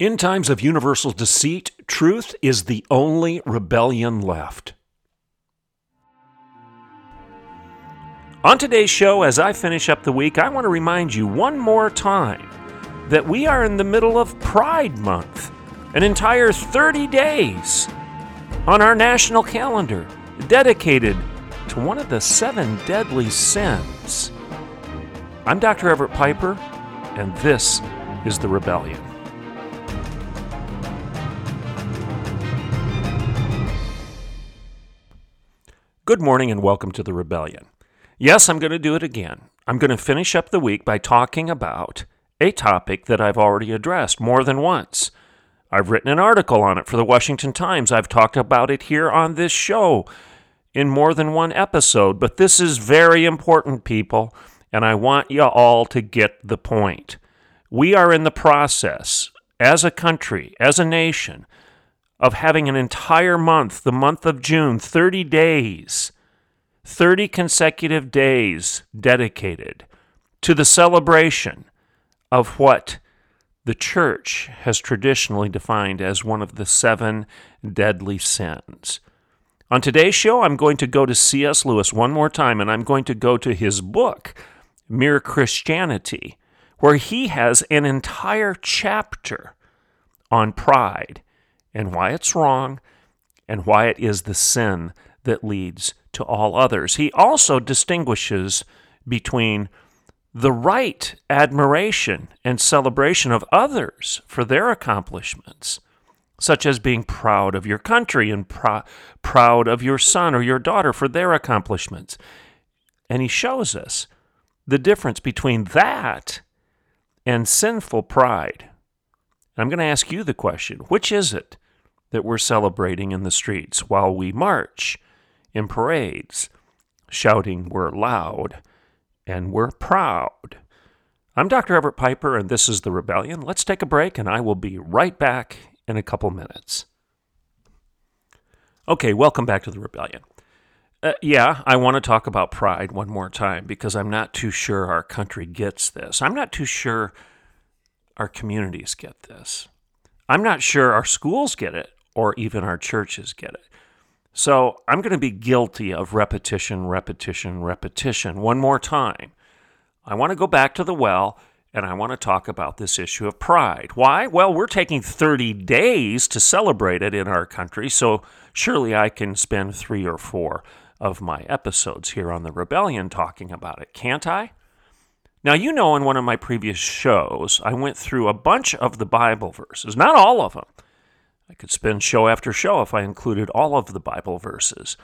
In times of universal deceit, truth is the only rebellion left. On today's show, as I finish up the week, I want to remind you one more time that we are in the middle of Pride Month, an entire 30 days on our national calendar dedicated to one of the seven deadly sins. I'm Dr. Everett Piper, and this is The Rebellion. Good morning and welcome to The Rebellion. Yes, I'm going to do it again. I'm going to finish up the week by talking about a topic that I've already addressed more than once. I've written an article on it for the Washington Times. I've talked about it here on this show in more than one episode, but this is very important, people, and I want you all to get the point. We are in the process, as a country, as a nation, of having an entire month, the month of June, 30 days, 30 consecutive days dedicated to the celebration of what the church has traditionally defined as one of the seven deadly sins. On today's show, I'm going to go to C.S. Lewis one more time, and I'm going to go to his book, Mere Christianity, where he has an entire chapter on pride and why it's wrong and why it is the sin that leads to all others. He also distinguishes between the right admiration and celebration of others for their accomplishments, such as being proud of your country and pr- proud of your son or your daughter for their accomplishments. And he shows us the difference between that and sinful pride. I'm going to ask you the question which is it that we're celebrating in the streets while we march in parades, shouting we're loud and we're proud? I'm Dr. Everett Piper, and this is The Rebellion. Let's take a break, and I will be right back in a couple minutes. Okay, welcome back to The Rebellion. Uh, yeah, I want to talk about pride one more time because I'm not too sure our country gets this. I'm not too sure our communities get this. I'm not sure our schools get it or even our churches get it. So I'm going to be guilty of repetition, repetition, repetition one more time. I want to go back to the well and I want to talk about this issue of pride. Why? Well, we're taking 30 days to celebrate it in our country, so surely I can spend three or four of my episodes here on the rebellion talking about it, can't I? Now, you know, in one of my previous shows, I went through a bunch of the Bible verses, not all of them. I could spend show after show if I included all of the Bible verses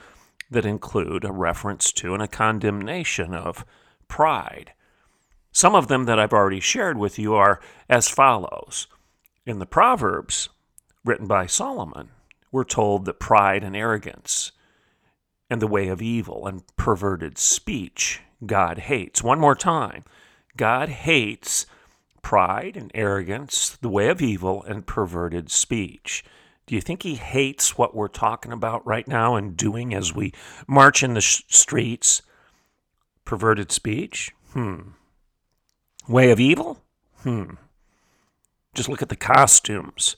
that include a reference to and a condemnation of pride. Some of them that I've already shared with you are as follows. In the Proverbs, written by Solomon, we're told that pride and arrogance and the way of evil and perverted speech God hates. One more time. God hates pride and arrogance, the way of evil, and perverted speech. Do you think he hates what we're talking about right now and doing as we march in the sh- streets? Perverted speech? Hmm. Way of evil? Hmm. Just look at the costumes.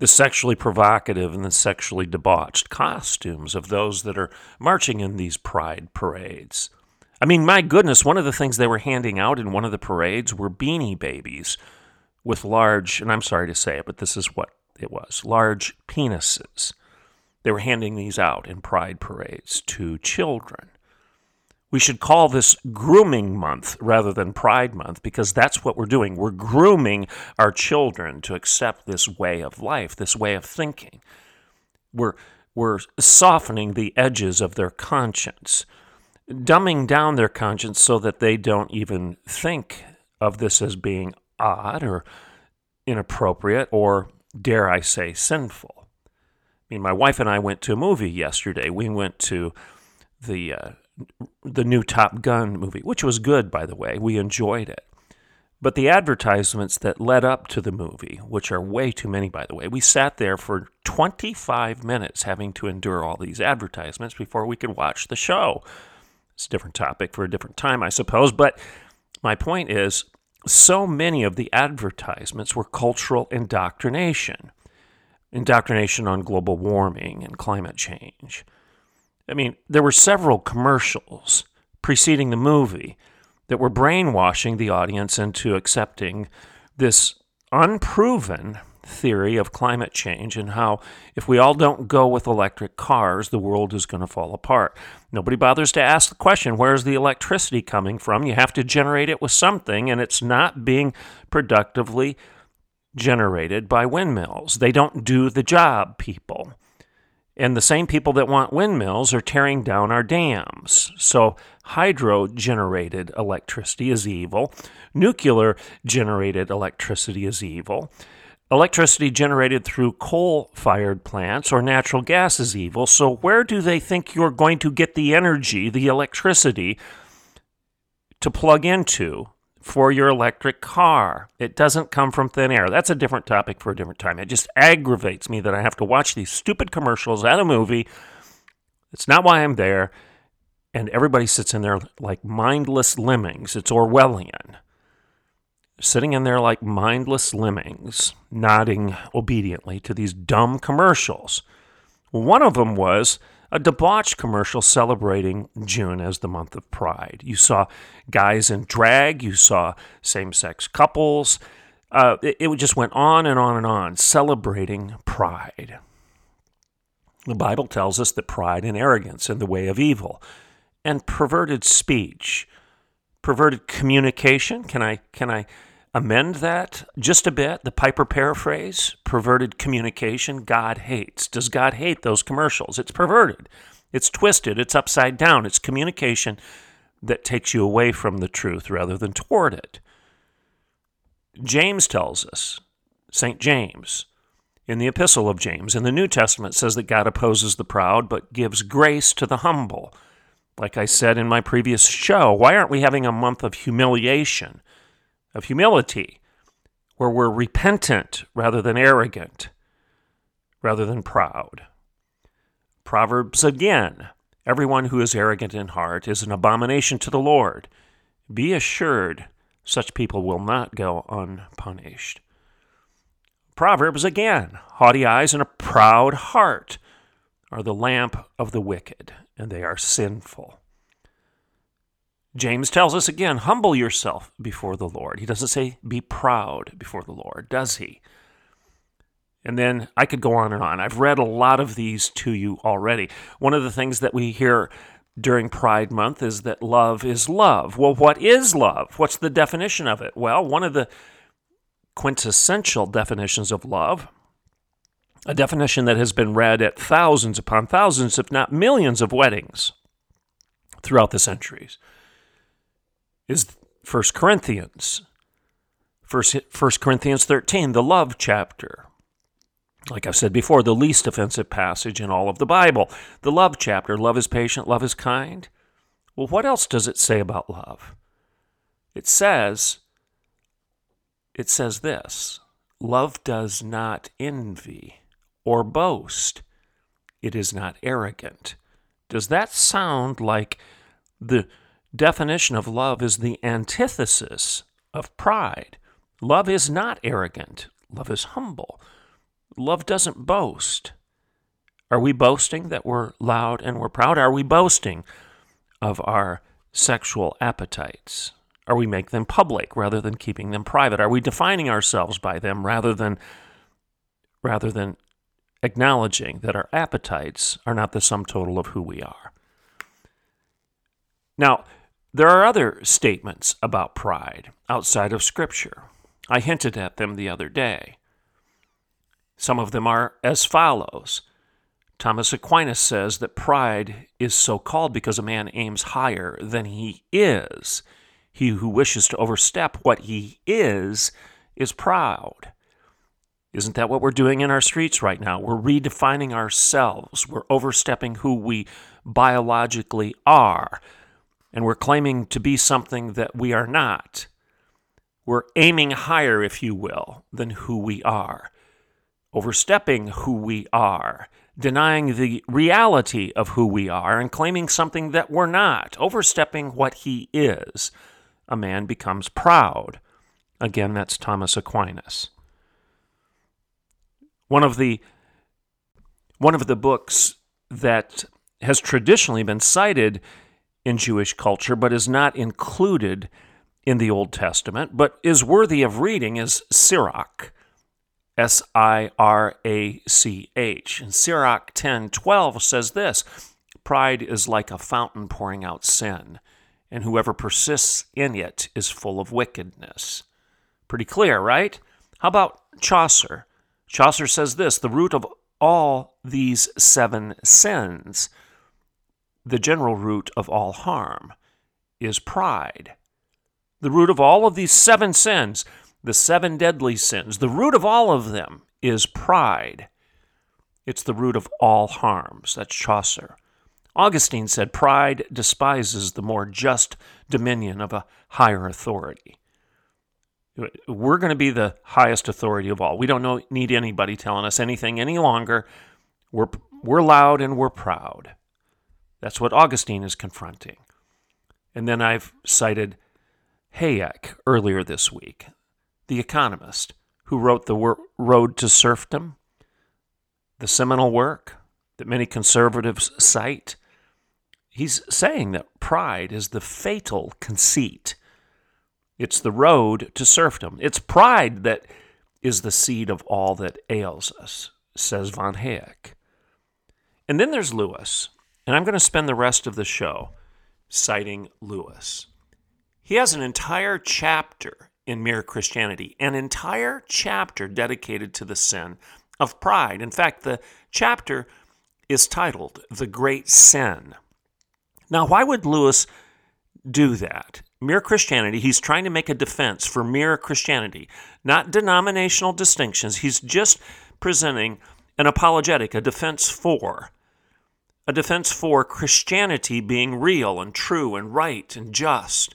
The sexually provocative and the sexually debauched costumes of those that are marching in these pride parades. I mean, my goodness, one of the things they were handing out in one of the parades were beanie babies with large, and I'm sorry to say it, but this is what it was large penises. They were handing these out in pride parades to children. We should call this grooming month rather than pride month because that's what we're doing. We're grooming our children to accept this way of life, this way of thinking. We're, we're softening the edges of their conscience dumbing down their conscience so that they don't even think of this as being odd or inappropriate or, dare I say, sinful. I mean, my wife and I went to a movie yesterday. We went to the uh, the new Top Gun movie, which was good, by the way. We enjoyed it. But the advertisements that led up to the movie, which are way too many, by the way, we sat there for 25 minutes having to endure all these advertisements before we could watch the show. It's a different topic for a different time, I suppose. But my point is so many of the advertisements were cultural indoctrination indoctrination on global warming and climate change. I mean, there were several commercials preceding the movie that were brainwashing the audience into accepting this unproven theory of climate change and how if we all don't go with electric cars, the world is going to fall apart. Nobody bothers to ask the question where's the electricity coming from? You have to generate it with something, and it's not being productively generated by windmills. They don't do the job, people. And the same people that want windmills are tearing down our dams. So, hydro generated electricity is evil. Nuclear generated electricity is evil. Electricity generated through coal fired plants or natural gas is evil. So, where do they think you're going to get the energy, the electricity, to plug into for your electric car. It doesn't come from thin air. That's a different topic for a different time. It just aggravates me that I have to watch these stupid commercials at a movie. It's not why I'm there. And everybody sits in there like mindless lemmings. It's Orwellian. Sitting in there like mindless lemmings, nodding obediently to these dumb commercials. One of them was a debauched commercial celebrating June as the month of pride. You saw guys in drag, you saw same sex couples. Uh, it, it just went on and on and on, celebrating pride. The Bible tells us that pride and arrogance in the way of evil, and perverted speech, perverted communication. Can I can I amend that just a bit? The Piper paraphrase, perverted communication, God hates. Does God hate those commercials? It's perverted, it's twisted, it's upside down, it's communication that takes you away from the truth rather than toward it. James tells us, St. James, in the Epistle of James, in the New Testament, says that God opposes the proud but gives grace to the humble. Like I said in my previous show, why aren't we having a month of humiliation? Of humility, where we're repentant rather than arrogant, rather than proud. Proverbs again Everyone who is arrogant in heart is an abomination to the Lord. Be assured, such people will not go unpunished. Proverbs again Haughty eyes and a proud heart are the lamp of the wicked, and they are sinful. James tells us again, humble yourself before the Lord. He doesn't say be proud before the Lord, does he? And then I could go on and on. I've read a lot of these to you already. One of the things that we hear during Pride Month is that love is love. Well, what is love? What's the definition of it? Well, one of the quintessential definitions of love, a definition that has been read at thousands upon thousands, if not millions, of weddings throughout the centuries is 1 Corinthians. 1 Corinthians 13, the love chapter. Like I've said before, the least offensive passage in all of the Bible. The love chapter. Love is patient, love is kind. Well, what else does it say about love? It says, it says this love does not envy or boast, it is not arrogant. Does that sound like the definition of love is the antithesis of pride. Love is not arrogant, love is humble. Love doesn't boast. Are we boasting that we're loud and we're proud? Are we boasting of our sexual appetites? Are we make them public rather than keeping them private? Are we defining ourselves by them rather than rather than acknowledging that our appetites are not the sum total of who we are? Now, there are other statements about pride outside of Scripture. I hinted at them the other day. Some of them are as follows Thomas Aquinas says that pride is so called because a man aims higher than he is. He who wishes to overstep what he is is proud. Isn't that what we're doing in our streets right now? We're redefining ourselves. We're overstepping who we biologically are. And we're claiming to be something that we are not. We're aiming higher, if you will, than who we are. Overstepping who we are. Denying the reality of who we are and claiming something that we're not. Overstepping what he is. A man becomes proud. Again, that's Thomas Aquinas one of the one of the books that has traditionally been cited in Jewish culture but is not included in the Old Testament but is worthy of reading is Sirach S I R A C H. And Sirach 10:12 says this pride is like a fountain pouring out sin and whoever persists in it is full of wickedness. Pretty clear right? How about Chaucer? Chaucer says this the root of all these seven sins, the general root of all harm, is pride. The root of all of these seven sins, the seven deadly sins, the root of all of them is pride. It's the root of all harms. That's Chaucer. Augustine said, Pride despises the more just dominion of a higher authority. We're going to be the highest authority of all. We don't know, need anybody telling us anything any longer. We're, we're loud and we're proud. That's what Augustine is confronting. And then I've cited Hayek earlier this week, the economist who wrote The Road to Serfdom, the seminal work that many conservatives cite. He's saying that pride is the fatal conceit it's the road to serfdom. It's pride that is the seed of all that ails us, says von Hayek. And then there's Lewis, and I'm going to spend the rest of the show citing Lewis. He has an entire chapter in Mere Christianity, an entire chapter dedicated to the sin of pride. In fact, the chapter is titled The Great Sin. Now, why would Lewis do that? Mere Christianity, he's trying to make a defense for mere Christianity, not denominational distinctions. He's just presenting an apologetic, a defense for. A defense for Christianity being real and true and right and just.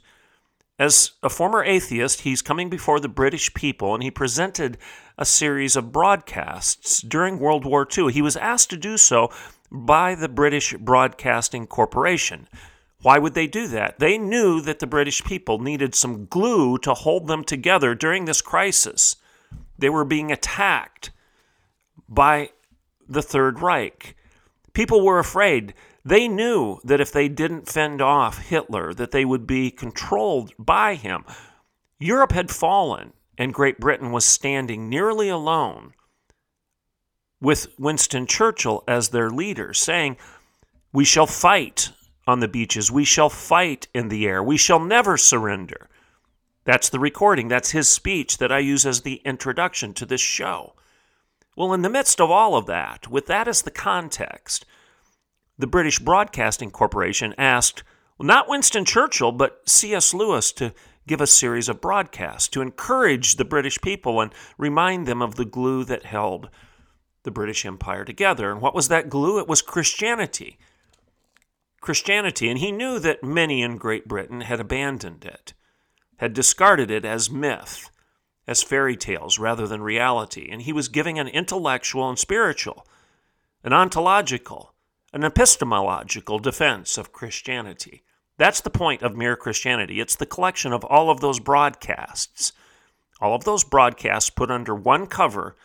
As a former atheist, he's coming before the British people and he presented a series of broadcasts during World War II. He was asked to do so by the British Broadcasting Corporation. Why would they do that? They knew that the British people needed some glue to hold them together during this crisis. They were being attacked by the Third Reich. People were afraid. They knew that if they didn't fend off Hitler, that they would be controlled by him. Europe had fallen, and Great Britain was standing nearly alone with Winston Churchill as their leader, saying, We shall fight on the beaches. We shall fight in the air. We shall never surrender. That's the recording. That's his speech that I use as the introduction to this show. Well, in the midst of all of that, with that as the context, the British Broadcasting Corporation asked, well, not Winston Churchill, but C.S. Lewis to give a series of broadcasts to encourage the British people and remind them of the glue that held the British Empire together. And what was that glue? It was Christianity. Christianity, and he knew that many in Great Britain had abandoned it, had discarded it as myth, as fairy tales rather than reality, and he was giving an intellectual and spiritual, an ontological, an epistemological defense of Christianity. That's the point of Mere Christianity. It's the collection of all of those broadcasts. All of those broadcasts put under one cover,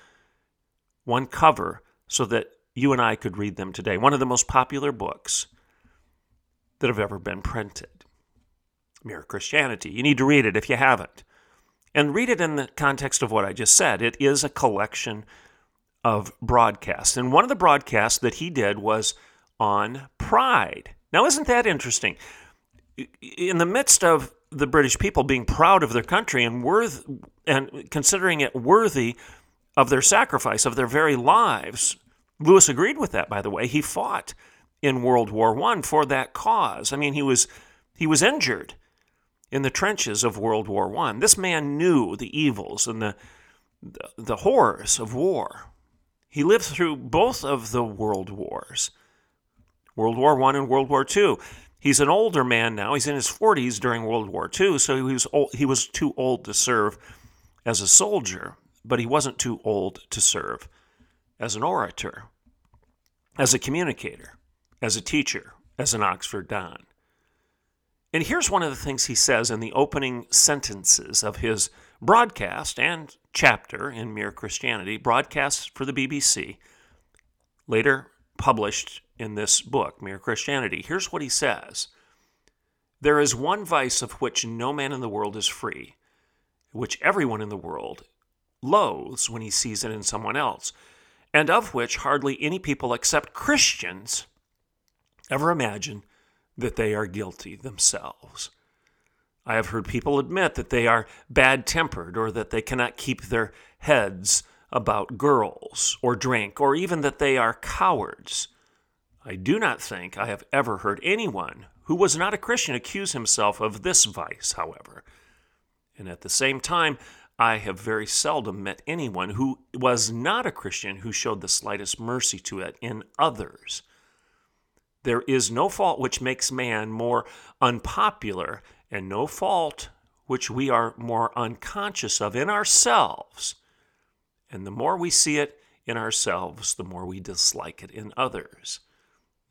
one cover, so that you and I could read them today. One of the most popular books that have ever been printed. Mere Christianity. You need to read it if you haven't. And read it in the context of what I just said. It is a collection of broadcasts. And one of the broadcasts that he did was on pride. Now, isn't that interesting? In the midst of the British people being proud of their country and worth and considering it worthy of their sacrifice, of their very lives, Lewis agreed with that, by the way. He fought in World War I for that cause. I mean, he was he was injured in the trenches of World War I. This man knew the evils and the the, horrors of war. He lived through both of the world wars, World War One and World War Two. He's an older man now. He's in his 40s during World War II, so he was old, he was too old to serve as a soldier, but he wasn't too old to serve as an orator, as a communicator, as a teacher, as an Oxford Don. And here's one of the things he says in the opening sentences of his broadcast and chapter in Mere Christianity, broadcast for the BBC, later published in this book, Mere Christianity. Here's what he says There is one vice of which no man in the world is free, which everyone in the world loathes when he sees it in someone else, and of which hardly any people except Christians ever imagine that they are guilty themselves. I have heard people admit that they are bad tempered or that they cannot keep their heads about girls or drink or even that they are cowards. I do not think I have ever heard anyone who was not a Christian accuse himself of this vice, however. And at the same time, I have very seldom met anyone who was not a Christian who showed the slightest mercy to it in others. There is no fault which makes man more unpopular, and no fault which we are more unconscious of in ourselves. And the more we see it in ourselves, the more we dislike it in others.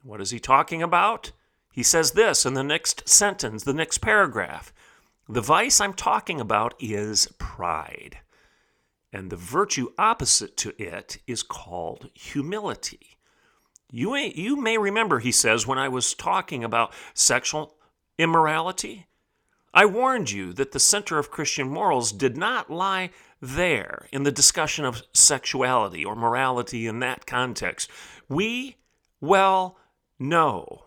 What is he talking about? He says this in the next sentence, the next paragraph. The vice I'm talking about is pride. And the virtue opposite to it is called humility. You may, you may remember, he says, when I was talking about sexual immorality, I warned you that the center of Christian morals did not lie there in the discussion of sexuality or morality in that context. We well know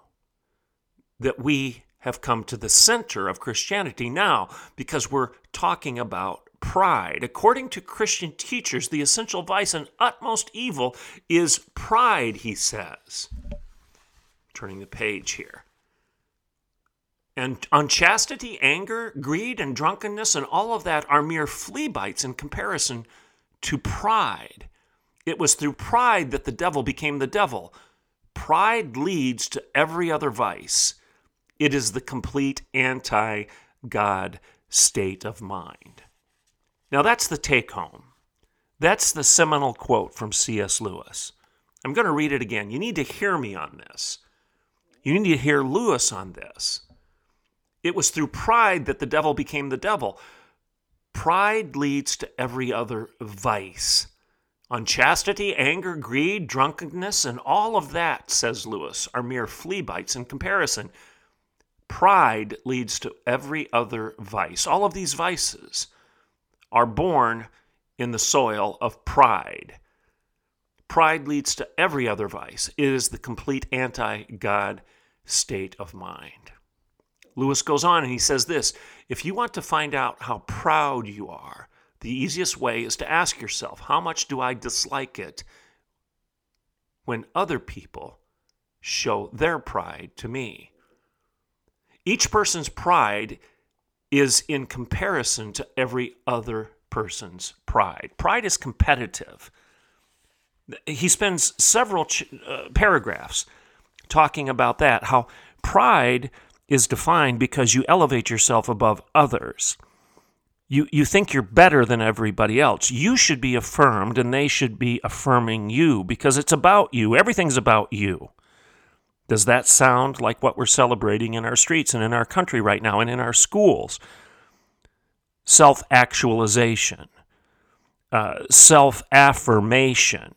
that we have come to the center of Christianity now because we're talking about pride. According to Christian teachers, the essential vice and utmost evil is pride, he says. Turning the page here. And unchastity, anger, greed, and drunkenness, and all of that are mere flea bites in comparison to pride. It was through pride that the devil became the devil. Pride leads to every other vice. It is the complete anti God state of mind. Now, that's the take home. That's the seminal quote from C.S. Lewis. I'm going to read it again. You need to hear me on this. You need to hear Lewis on this. It was through pride that the devil became the devil. Pride leads to every other vice. Unchastity, anger, greed, drunkenness, and all of that, says Lewis, are mere flea bites in comparison. Pride leads to every other vice. All of these vices are born in the soil of pride. Pride leads to every other vice. It is the complete anti God state of mind. Lewis goes on and he says this If you want to find out how proud you are, the easiest way is to ask yourself, how much do I dislike it when other people show their pride to me? Each person's pride is in comparison to every other person's pride. Pride is competitive. He spends several ch- uh, paragraphs talking about that, how pride is defined because you elevate yourself above others. You, you think you're better than everybody else. You should be affirmed and they should be affirming you because it's about you. Everything's about you. Does that sound like what we're celebrating in our streets and in our country right now and in our schools? Self actualization, uh, self affirmation.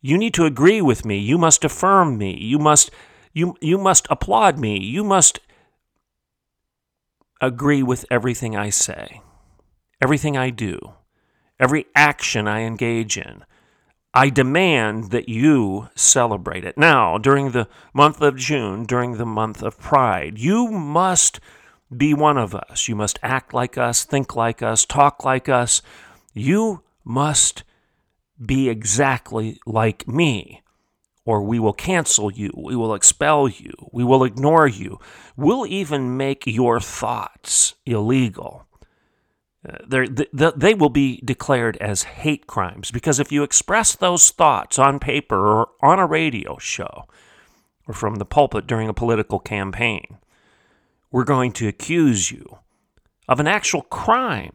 You need to agree with me. You must affirm me. You must, you, you must applaud me. You must agree with everything I say, everything I do, every action I engage in. I demand that you celebrate it. Now, during the month of June, during the month of Pride, you must be one of us. You must act like us, think like us, talk like us. You must be exactly like me, or we will cancel you. We will expel you. We will ignore you. We'll even make your thoughts illegal. They will be declared as hate crimes because if you express those thoughts on paper or on a radio show or from the pulpit during a political campaign, we're going to accuse you of an actual crime.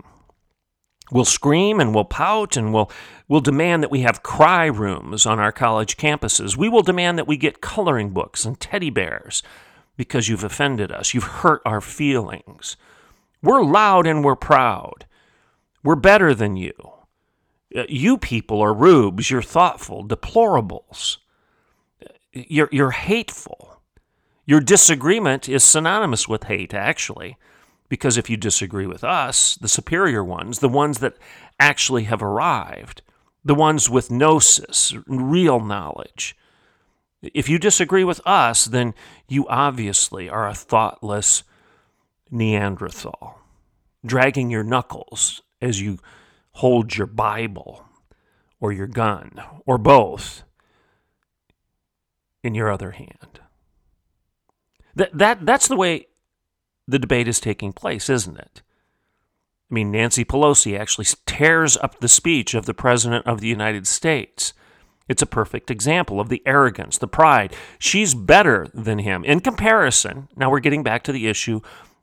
We'll scream and we'll pout and we'll, we'll demand that we have cry rooms on our college campuses. We will demand that we get coloring books and teddy bears because you've offended us. You've hurt our feelings. We're loud and we're proud. We're better than you. Uh, you people are rubes. You're thoughtful, deplorables. You're, you're hateful. Your disagreement is synonymous with hate, actually, because if you disagree with us, the superior ones, the ones that actually have arrived, the ones with gnosis, real knowledge, if you disagree with us, then you obviously are a thoughtless, Neanderthal, dragging your knuckles as you hold your Bible or your gun or both in your other hand. That, that, that's the way the debate is taking place, isn't it? I mean, Nancy Pelosi actually tears up the speech of the President of the United States. It's a perfect example of the arrogance, the pride. She's better than him in comparison. Now we're getting back to the issue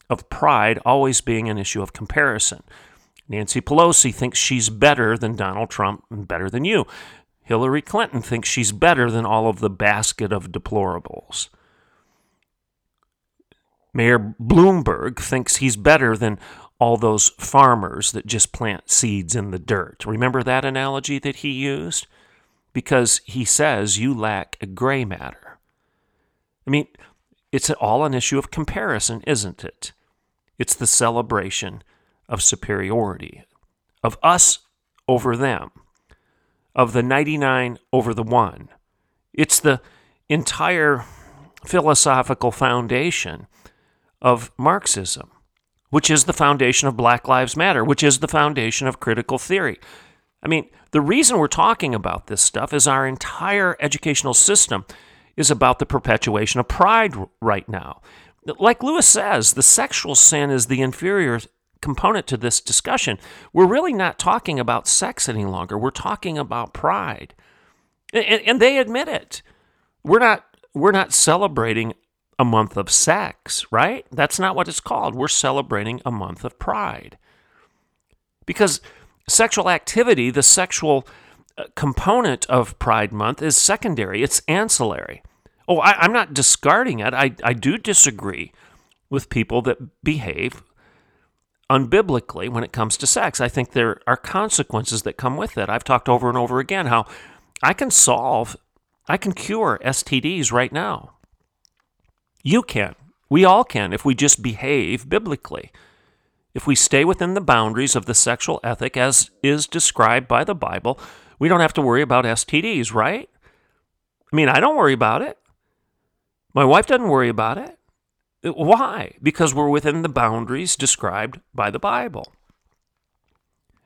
of pride always being an issue of comparison. Nancy Pelosi thinks she's better than Donald Trump and better than you. Hillary Clinton thinks she's better than all of the basket of deplorables. Mayor Bloomberg thinks he's better than all those farmers that just plant seeds in the dirt. Remember that analogy that he used? Because he says you lack gray matter. I mean, it's all an issue of comparison, isn't it? It's the celebration of superiority, of us over them, of the 99 over the one. It's the entire philosophical foundation of Marxism, which is the foundation of Black Lives Matter, which is the foundation of critical theory. I mean, the reason we're talking about this stuff is our entire educational system is about the perpetuation of pride right now. Like Lewis says, the sexual sin is the inferior component to this discussion. We're really not talking about sex any longer. We're talking about pride. And, and they admit it. We're not we're not celebrating a month of sex, right? That's not what it's called. We're celebrating a month of pride. Because sexual activity, the sexual uh, component of Pride Month, is secondary, it's ancillary. Oh, I, am not discarding it. I, I do disagree with people that behave unbiblically when it comes to sex. I think there are consequences that come with it. I've talked over and over again how I can solve, I can cure STDs right now. You can. We all can if we just behave biblically. If we stay within the boundaries of the sexual ethic as is described by the Bible, we don't have to worry about STDs, right? I mean, I don't worry about it. My wife doesn't worry about it. Why? Because we're within the boundaries described by the Bible.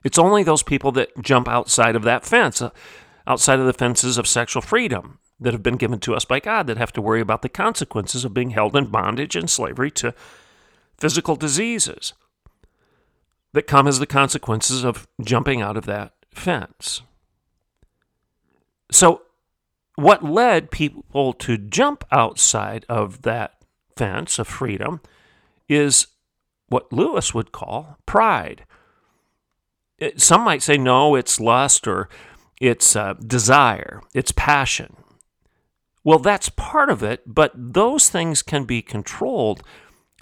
It's only those people that jump outside of that fence, uh, outside of the fences of sexual freedom that have been given to us by God, that have to worry about the consequences of being held in bondage and slavery to physical diseases that come as the consequences of jumping out of that fence. So, what led people to jump outside of that fence of freedom is what Lewis would call pride. It, some might say, no, it's lust or it's uh, desire, it's passion. Well, that's part of it, but those things can be controlled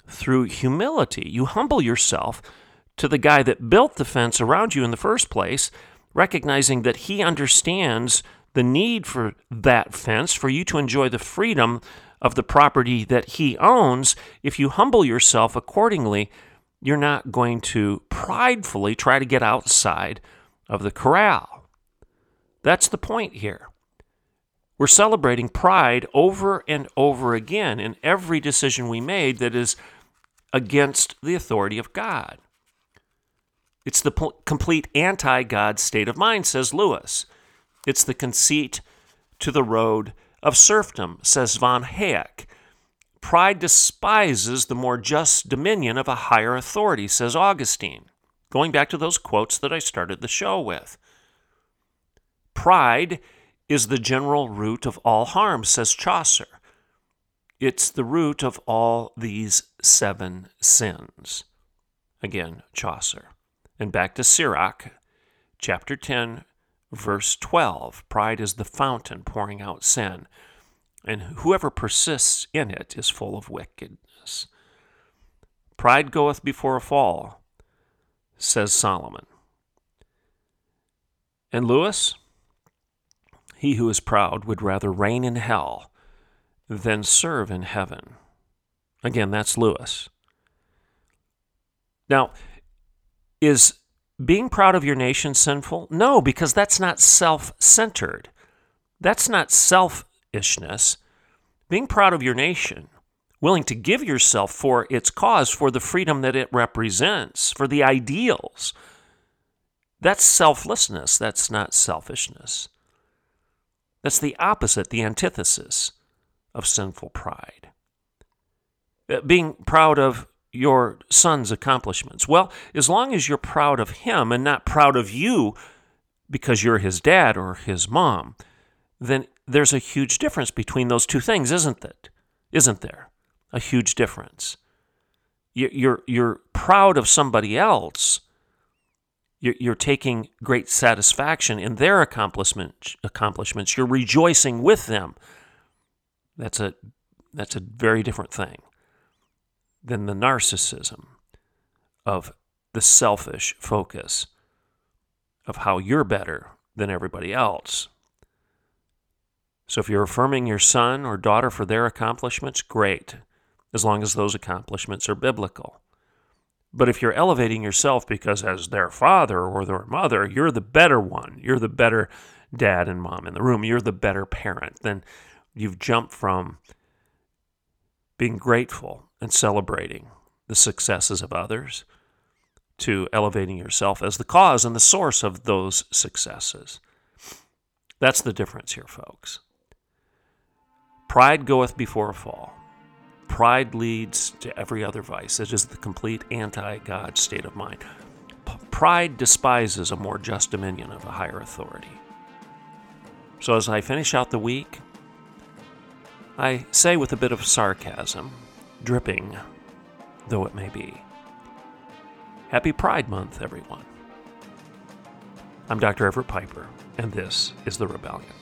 through humility. You humble yourself to the guy that built the fence around you in the first place, recognizing that he understands the need for that fence for you to enjoy the freedom of the property that he owns, if you humble yourself accordingly, you're not going to pridefully try to get outside of the corral. That's the point here. We're celebrating pride over and over again in every decision we made that is against the authority of God. It's the complete anti God state of mind, says Lewis. It's the conceit to the road of serfdom, says von Hayek. Pride despises the more just dominion of a higher authority, says Augustine. Going back to those quotes that I started the show with. Pride is the general root of all harm, says Chaucer. It's the root of all these seven sins. Again, Chaucer. And back to Sirach, chapter 10, verse 12. Pride is the fountain pouring out sin, and whoever persists in it is full of wickedness. Pride goeth before a fall, says Solomon. And Lewis, he who is proud would rather reign in hell than serve in heaven. Again, that's Lewis. Now, is being proud of your nation sinful? No, because that's not self centered. That's not selfishness. Being proud of your nation, willing to give yourself for its cause, for the freedom that it represents, for the ideals, that's selflessness. That's not selfishness. That's the opposite, the antithesis of sinful pride. Being proud of your son's accomplishments. Well, as long as you're proud of him and not proud of you because you're his dad or his mom, then there's a huge difference between those two things, isn't it? Isn't there? A huge difference. You're, you're proud of somebody else you're taking great satisfaction in their accomplishment, accomplishments. You're rejoicing with them. That's a, that's a very different thing than the narcissism of the selfish focus of how you're better than everybody else. So if you're affirming your son or daughter for their accomplishments, great, as long as those accomplishments are biblical. But if you're elevating yourself because as their father or their mother, you're the better one, you're the better dad and mom in the room, you're the better parent, then you've jumped from being grateful and celebrating the successes of others to elevating yourself as the cause and the source of those successes. That's the difference here, folks. Pride goeth before a fall. Pride leads to every other vice. It is the complete anti God state of mind. P- pride despises a more just dominion of a higher authority. So, as I finish out the week, I say with a bit of sarcasm, dripping though it may be, Happy Pride Month, everyone. I'm Dr. Everett Piper, and this is The Rebellion.